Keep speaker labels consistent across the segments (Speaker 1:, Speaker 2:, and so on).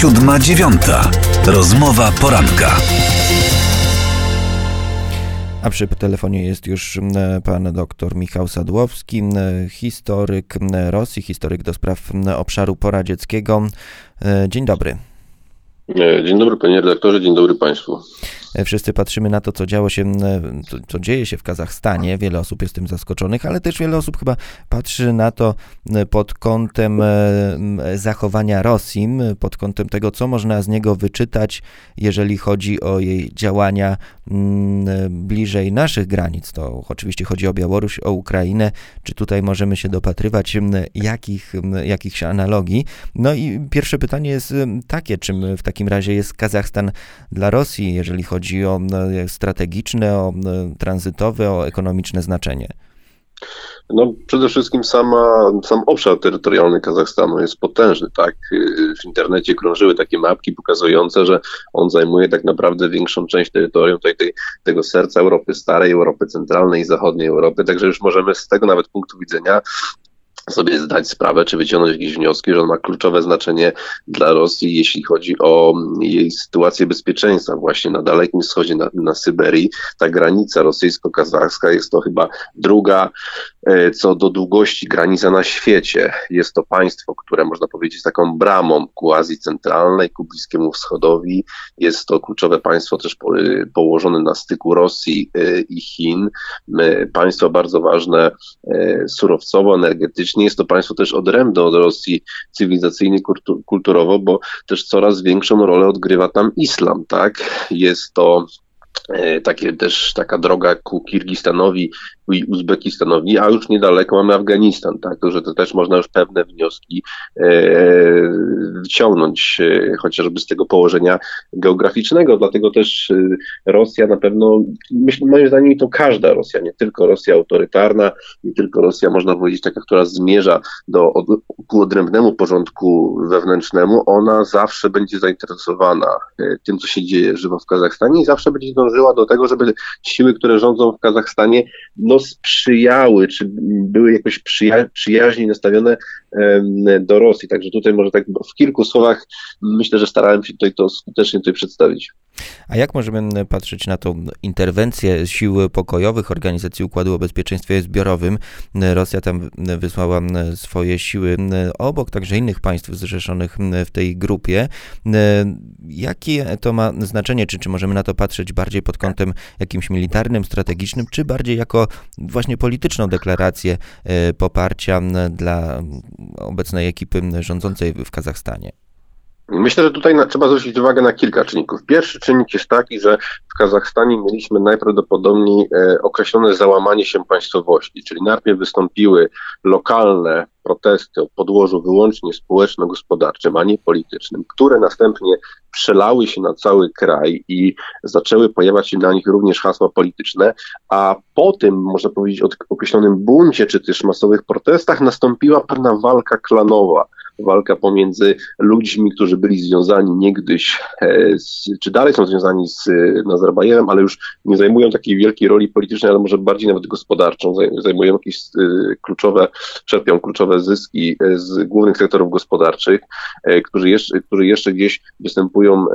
Speaker 1: Siódma dziewiąta. Rozmowa poranka.
Speaker 2: A przy telefonie jest już pan dr Michał Sadłowski, historyk Rosji, historyk do spraw obszaru poradzieckiego. E, dzień dobry.
Speaker 3: E, dzień dobry panie redaktorze, dzień dobry państwu.
Speaker 2: E, wszyscy patrzymy na to, co działo się, co, co, dzieje się w Kazachstanie. Wiele osób jest tym zaskoczonych, ale też wiele osób chyba patrzy na to pod kątem zachowania Rosji, pod kątem tego, co można z niego wyczytać, jeżeli chodzi o jej działania bliżej naszych granic. To oczywiście chodzi o Białoruś, o Ukrainę. Czy tutaj możemy się dopatrywać jakich, jakichś analogii? No i pierwsze pytanie jest takie, czym w takim razie jest Kazachstan dla Rosji, jeżeli chodzi chodzi o strategiczne, o tranzytowe, o ekonomiczne znaczenie?
Speaker 3: No, przede wszystkim sama, sam obszar terytorialny Kazachstanu jest potężny, tak? W internecie krążyły takie mapki pokazujące, że on zajmuje tak naprawdę większą część terytorium tej, tej, tego serca Europy Starej, Europy Centralnej i Zachodniej Europy, także już możemy z tego nawet punktu widzenia sobie zdać sprawę, czy wyciągnąć jakieś wnioski, że on ma kluczowe znaczenie dla Rosji, jeśli chodzi o jej sytuację bezpieczeństwa właśnie na Dalekim Wschodzie, na, na Syberii. Ta granica rosyjsko-kazachska jest to chyba druga co do długości granica na świecie. Jest to państwo, które można powiedzieć taką bramą ku Azji Centralnej, ku Bliskiemu Wschodowi. Jest to kluczowe państwo też po, położone na styku Rosji e, i Chin. Państwo bardzo ważne e, surowcowo, energetycznie, nie jest to państwo też odrębne od Rosji cywilizacyjnie, kulturowo, bo też coraz większą rolę odgrywa tam islam, tak? Jest to e, takie też taka droga ku Kirgistanowi i Uzbekistanowi, a już niedaleko mamy Afganistan, tak, że to też można już pewne wnioski e, wyciągnąć e, chociażby z tego położenia geograficznego, dlatego też e, Rosja na pewno, myślę, moim zdaniem to każda Rosja, nie tylko Rosja autorytarna, nie tylko Rosja, można powiedzieć, taka, która zmierza do, od, ku odrębnemu porządku wewnętrznemu, ona zawsze będzie zainteresowana e, tym, co się dzieje żywo w Kazachstanie i zawsze będzie dążyła do tego, żeby siły, które rządzą w Kazachstanie, no, sprzyjały, czy były jakoś przyja nastawione do Rosji. Także tutaj może tak w kilku słowach myślę, że starałem się tutaj to skutecznie tutaj przedstawić.
Speaker 2: A jak możemy patrzeć na tą interwencję sił pokojowych Organizacji Układu o Bezpieczeństwie Zbiorowym? Rosja tam wysłała swoje siły obok także innych państw zrzeszonych w tej grupie. Jakie to ma znaczenie? Czy, czy możemy na to patrzeć bardziej pod kątem jakimś militarnym, strategicznym, czy bardziej jako właśnie polityczną deklarację e, poparcia dla obecnej ekipy rządzącej w Kazachstanie?
Speaker 3: Myślę, że tutaj na, trzeba zwrócić uwagę na kilka czynników. Pierwszy czynnik jest taki, że w Kazachstanie mieliśmy najprawdopodobniej e, określone załamanie się państwowości, czyli najpierw wystąpiły lokalne protesty o podłożu wyłącznie społeczno-gospodarczym, a nie politycznym, które następnie przelały się na cały kraj i zaczęły pojawiać się na nich również hasła polityczne, a po tym, można powiedzieć, określonym buncie czy też masowych protestach nastąpiła pewna walka klanowa walka pomiędzy ludźmi, którzy byli związani niegdyś, e, z, czy dalej są związani z Nazarbajewem, ale już nie zajmują takiej wielkiej roli politycznej, ale może bardziej nawet gospodarczą, zajmują jakieś e, kluczowe, czerpią kluczowe zyski e, z głównych sektorów gospodarczych, którzy jeszcze, którzy jeszcze gdzieś występują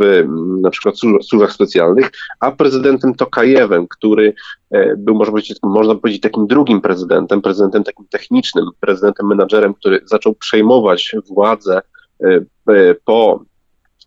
Speaker 3: w na przykład służbach specjalnych, a prezydentem Tokajewem, który był, można powiedzieć, można powiedzieć, takim drugim prezydentem, prezydentem takim technicznym, prezydentem menadżerem, który zaczął przejmować władzę po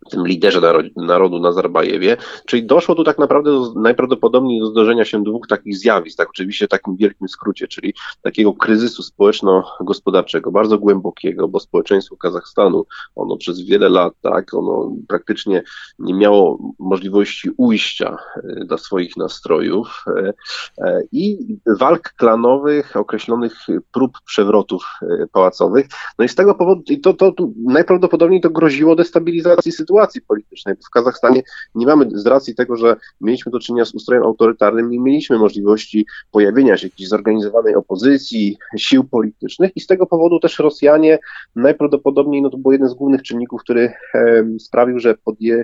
Speaker 3: tym liderze narodu Nazarbajewie, czyli doszło tu tak naprawdę do, najprawdopodobniej do zdarzenia się dwóch takich zjawisk, tak oczywiście w takim wielkim skrócie, czyli takiego kryzysu społeczno-gospodarczego, bardzo głębokiego, bo społeczeństwo Kazachstanu, ono przez wiele lat, tak, ono praktycznie nie miało możliwości ujścia e, dla swoich nastrojów e, e, i walk klanowych, określonych prób przewrotów pałacowych, no i z tego powodu, i to, to, to najprawdopodobniej to groziło destabilizacji sytuacji, sytuacji politycznej. W Kazachstanie nie mamy, z racji tego, że mieliśmy do czynienia z ustrojem autorytarnym, nie mieliśmy możliwości pojawienia się jakiejś zorganizowanej opozycji, sił politycznych i z tego powodu też Rosjanie najprawdopodobniej, no to był jeden z głównych czynników, który e, sprawił, że podję,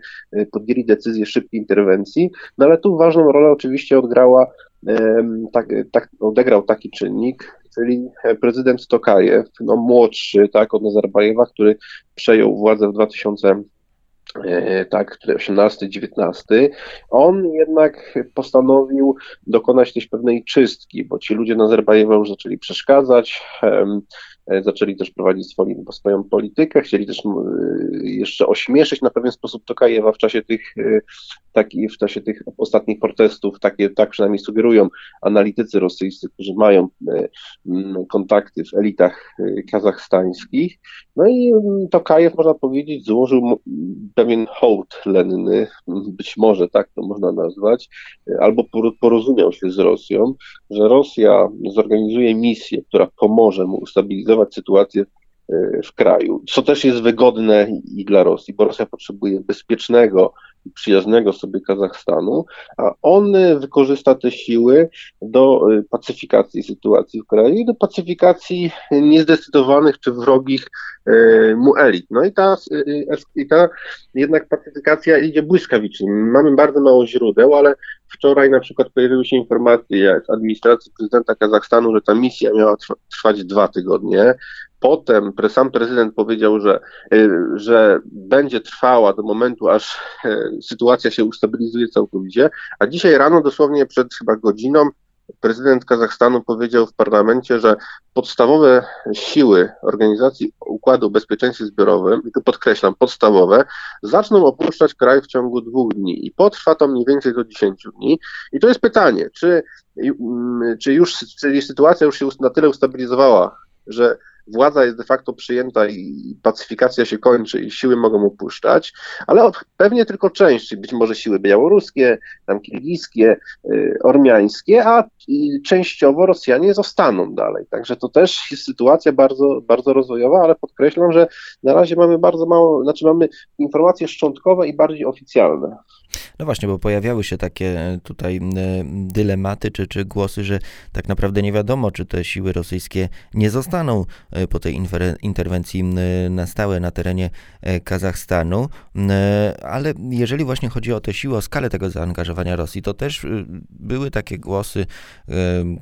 Speaker 3: podjęli decyzję szybkiej interwencji, no ale tu ważną rolę oczywiście odgrała tak, tak, odegrał taki czynnik, czyli prezydent Tokajew, no młodszy, tak, od Nazarbajewa, który przejął władzę w 2000 E, tak, 18-19, on jednak postanowił dokonać też pewnej czystki, bo ci ludzie Nazarbajewa już zaczęli przeszkadzać, E, zaczęli też prowadzić swoją, politykę, chcieli też jeszcze ośmieszyć na pewien sposób Tokajewa w czasie tych, e, taki, w czasie tych ostatnich protestów, takie, tak przynajmniej sugerują analitycy rosyjscy, którzy mają e, kontakty w elitach kazachstańskich. No i Tokajew, można powiedzieć, złożył pewien hołd lenny, być może tak to można nazwać, albo porozumiał się z Rosją, że Rosja zorganizuje misję, która pomoże mu ustabilizować sytuację e, w kraju, co też jest wygodne i dla Rosji, bo Rosja potrzebuje bezpiecznego i przyjaznego sobie Kazachstanu, a on wykorzysta te siły do e, pacyfikacji sytuacji w kraju i do pacyfikacji niezdecydowanych czy wrogich mu elit. No i ta, i ta jednak pacyfikacja idzie błyskawicznie. Mamy bardzo mało źródeł, ale wczoraj na przykład pojawiły się informacje z administracji prezydenta Kazachstanu, że ta misja miała trwać dwa tygodnie. Potem sam prezydent powiedział, że, y, że będzie trwała do momentu, aż y, sytuacja się ustabilizuje całkowicie, a dzisiaj rano, dosłownie przed chyba godziną, prezydent Kazachstanu powiedział w parlamencie, że podstawowe siły Organizacji Układu o Bezpieczeństwie Zbiorowym, podkreślam, podstawowe, zaczną opuszczać kraj w ciągu dwóch dni i potrwa to mniej więcej do 10 dni. I to jest pytanie, czy, mm, czy już czy sytuacja już się na tyle ustabilizowała, że władza jest de facto przyjęta i pacyfikacja się kończy i siły mogą opuszczać, ale pewnie tylko część, być może siły białoruskie, tam kirgijskie, y, ormiańskie, a częściowo Rosjanie zostaną dalej. Także to też jest sytuacja bardzo, bardzo rozwojowa, ale podkreślam, że na razie mamy bardzo mało, znaczy mamy informacje szczątkowe i bardziej oficjalne.
Speaker 2: No właśnie, bo pojawiały się takie e, tutaj dylematy czy, czy głosy, że tak naprawdę nie wiadomo, czy te siły rosyjskie nie zostaną e, po tej interwencji na stałe na terenie e, Kazachstanu, ale jeżeli właśnie chodzi o te siły, o skalę tego zaangażowania Rosji, to też były takie głosy,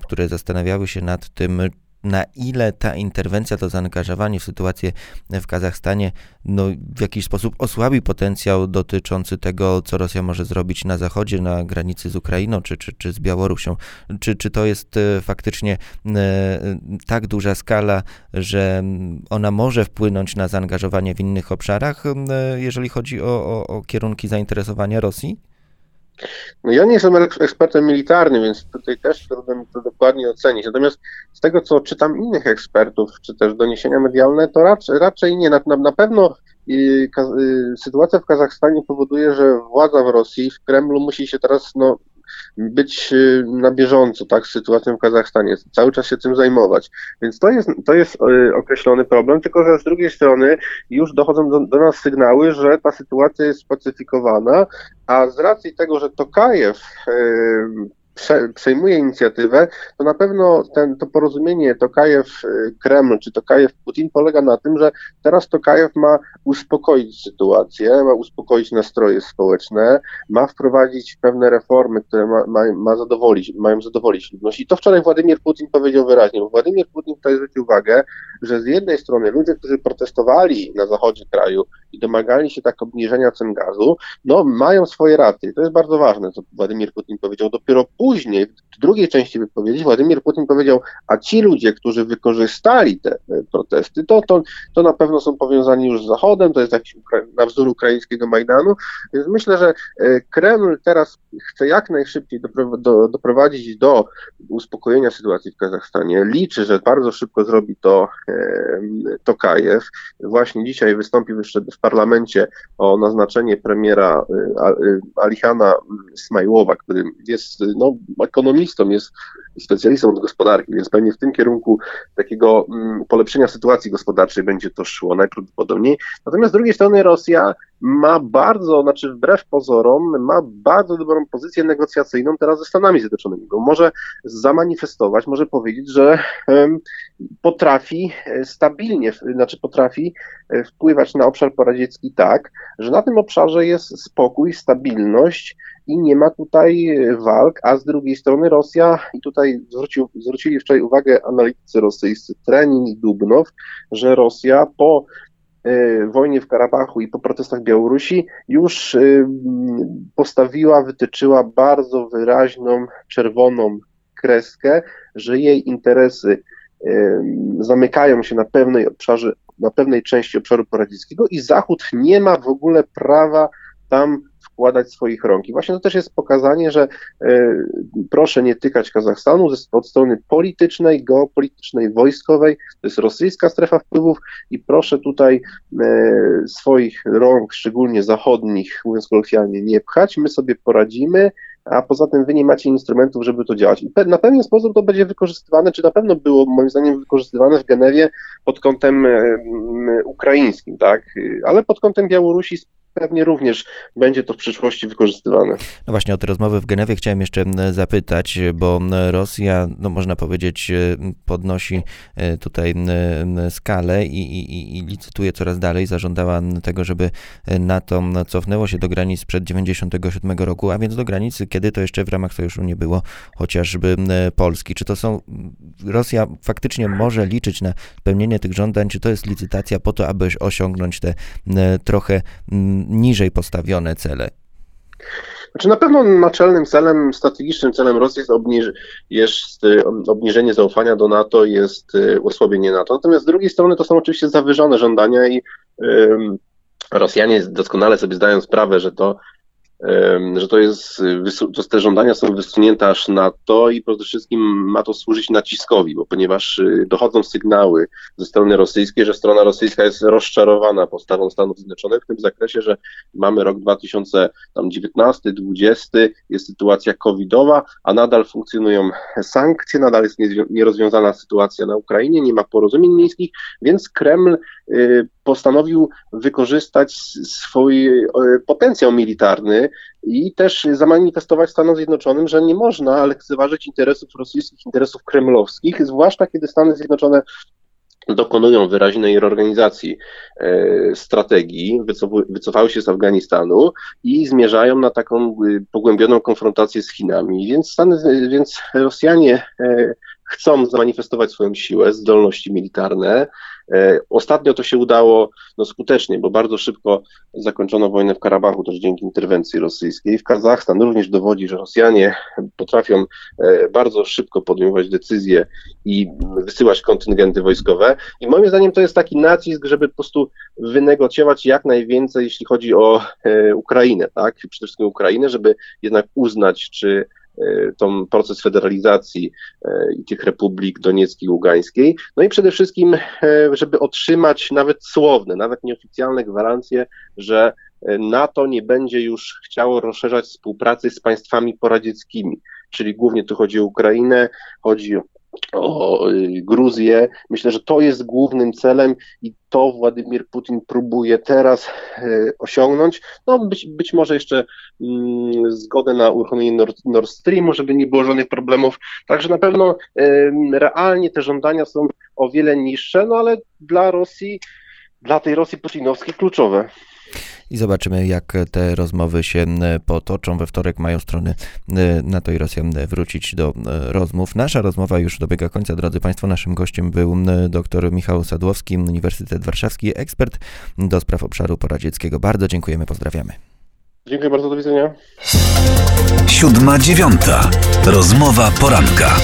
Speaker 2: które zastanawiały się nad tym, na ile ta interwencja, to zaangażowanie w sytuację w Kazachstanie no, w jakiś sposób osłabi potencjał dotyczący tego, co Rosja może zrobić na zachodzie, na granicy z Ukrainą czy, czy, czy z Białorusią. Czy, czy to jest e, faktycznie e, tak duża skala, że ona może wpłynąć na zaangażowanie w innych obszarach, e, jeżeli chodzi o, o, o kierunki zainteresowania Rosji?
Speaker 3: No ja nie jestem ekspertem militarnym, więc tutaj też trudno mi to dokładnie ocenić. Natomiast z tego, co czytam innych ekspertów, czy też doniesienia medialne, to raczej, raczej nie. Na, na, na pewno y, y, sytuacja w Kazachstanie powoduje, że władza w Rosji, w Kremlu musi się teraz no, być y, na bieżąco tak, z sytuacją w Kazachstanie, cały czas się tym zajmować. Więc to jest, to jest y, określony problem, tylko że z drugiej strony już dochodzą do, do nas sygnały, że ta sytuacja jest spacyfikowana, a z racji tego, że Tokajew y, przejmuje inicjatywę, to na pewno ten, to porozumienie Tokajew-Kreml czy Tokajew-Putin polega na tym, że teraz Tokajew ma uspokoić sytuację, ma uspokoić nastroje społeczne, ma wprowadzić pewne reformy, które ma, ma, ma zadowolić, mają zadowolić ludność. I to wczoraj Władimir Putin powiedział wyraźnie, bo Władimir Putin tutaj zwrócił uwagę, że z jednej strony ludzie, którzy protestowali na zachodzie kraju i domagali się tak obniżenia cen gazu, no mają swoje racje. To jest bardzo ważne, co Władimir Putin powiedział. Dopiero później, w drugiej części wypowiedzi, Władimir Putin powiedział, a ci ludzie, którzy wykorzystali te protesty, to, to, to na pewno są powiązani już z Zachodem, to jest jakiś na wzór ukraińskiego Majdanu, więc myślę, że e, Kreml teraz chce jak najszybciej do, doprowadzić do uspokojenia sytuacji w Kazachstanie. Liczy, że bardzo szybko zrobi to Tokajew. Właśnie dzisiaj wystąpił jeszcze w parlamencie o naznaczenie premiera y, y, Alihana Smajłowa, który jest no, ekonomistą, jest specjalistą od gospodarki, więc pewnie w tym kierunku takiego mm, polepszenia sytuacji gospodarczej będzie to szło najprawdopodobniej. Natomiast z drugiej strony Rosja ma bardzo, znaczy wbrew pozorom, ma bardzo dobrą pozycję negocjacyjną teraz ze Stanami Zjednoczonymi, może zamanifestować, może powiedzieć, że potrafi e, stabilnie, znaczy potrafi e, wpływać na obszar poradziecki tak, że na tym obszarze jest spokój, stabilność i nie ma tutaj e, walk, a z drugiej strony Rosja, i tutaj zwrócił, zwrócili wczoraj uwagę analitycy rosyjscy, Trenin i Dubnow, że Rosja po wojnie w Karabachu i po protestach Białorusi już postawiła, wytyczyła bardzo wyraźną czerwoną kreskę, że jej interesy zamykają się na pewnej obszarze, na pewnej części obszaru poradzieckiego i Zachód nie ma w ogóle prawa tam wkładać swoich rąk. I właśnie to też jest pokazanie, że e, proszę nie tykać Kazachstanu od strony politycznej, geopolitycznej, wojskowej, to jest rosyjska strefa wpływów i proszę tutaj e, swoich rąk, szczególnie zachodnich, mówiąc kolokwialnie, nie pchać, my sobie poradzimy, a poza tym wy nie macie instrumentów, żeby to działać. I na pewien sposób to będzie wykorzystywane, czy na pewno było moim zdaniem wykorzystywane w Genewie pod kątem e, ukraińskim, tak, ale pod kątem Białorusi pewnie również będzie to w przyszłości wykorzystywane.
Speaker 2: No właśnie o te rozmowy w Genewie chciałem jeszcze zapytać, bo Rosja, no można powiedzieć, e, podnosi e, tutaj skalę i, i, i licytuje coraz dalej. Zażądała tego, żeby NATO cofnęło się do granic sprzed 97 roku, a więc do granicy, kiedy to jeszcze w ramach sojuszu nie było chociażby Polski. Czy to są, Rosja faktycznie może liczyć na spełnienie tych żądań, czy to jest licytacja po to, aby osiągnąć te trochę niżej postawione cele?
Speaker 3: Znaczy na pewno naczelnym celem, strategicznym celem Rosji jest, obniż, jest y, obniżenie zaufania do NATO, jest y, osłabienie NATO. Natomiast z drugiej strony to są oczywiście zawyżone żądania i Rosjanie doskonale sobie zdają sprawę, że to że to jest, to te żądania są wysunięte aż na to i przede wszystkim ma to służyć naciskowi, bo ponieważ y, dochodzą sygnały ze strony rosyjskiej, że strona rosyjska jest rozczarowana postawą Stanów Zjednoczonych w tym zakresie, że mamy rok 2019-2020, jest sytuacja covidowa, a nadal funkcjonują sankcje, nadal jest nierozwiązana sytuacja na Ukrainie, nie ma porozumień miejskich, więc Kreml y, postanowił wykorzystać swój e, potencjał militarny i też zamanifestować Stanom Zjednoczonym, że nie można lekceważyć interesów rosyjskich, interesów kremlowskich, zwłaszcza kiedy Stany Zjednoczone dokonują wyraźnej reorganizacji e, strategii, wycofały się z Afganistanu i zmierzają na taką e, pogłębioną konfrontację z Chinami. Więc, Stany, więc Rosjanie chcą zamanifestować swoją siłę, zdolności militarne. E, ostatnio to się udało no, skutecznie, bo bardzo szybko zakończono wojnę w Karabachu też dzięki interwencji rosyjskiej. W Kazachstan również dowodzi, że Rosjanie potrafią e, bardzo szybko podejmować decyzje i wysyłać kontyngenty wojskowe. I moim zdaniem to jest taki nacisk, żeby po prostu wynegocjować jak najwięcej, jeśli chodzi o e, Ukrainę, tak? Przede wszystkim Ukrainę, żeby jednak uznać, czy tą proces federalizacji e, i tych republik donieckiej i ługańskiej. No i przede wszystkim, e, żeby otrzymać nawet słowne, nawet nieoficjalne gwarancje, że NATO nie będzie już chciało rozszerzać współpracy z państwami poradzieckimi, czyli głównie tu chodzi o Ukrainę, chodzi o y, Gruzję. Myślę, że to jest głównym celem i to Władimir Putin próbuje teraz y, osiągnąć. No być, być może jeszcze mm, zgodę na uruchomienie Nord, Nord Streamu, żeby nie było żadnych problemów. Także na pewno realnie te żądania są o wiele niższe, no ale dla Rosji, dla tej Rosji putinowskiej kluczowe
Speaker 2: i zobaczymy, jak te rozmowy się potoczą. We wtorek mają strony NATO i Rosja wrócić do rozmów. Nasza rozmowa już dobiega końca, drodzy Państwo. Naszym gościem był dr Michał Sadłowski, Uniwersytet Warszawski, ekspert do spraw obszaru poradzieckiego. Bardzo dziękujemy, pozdrawiamy.
Speaker 3: Dziękuję bardzo, do widzenia.
Speaker 1: Siódma dziewiąta. Rozmowa poranka.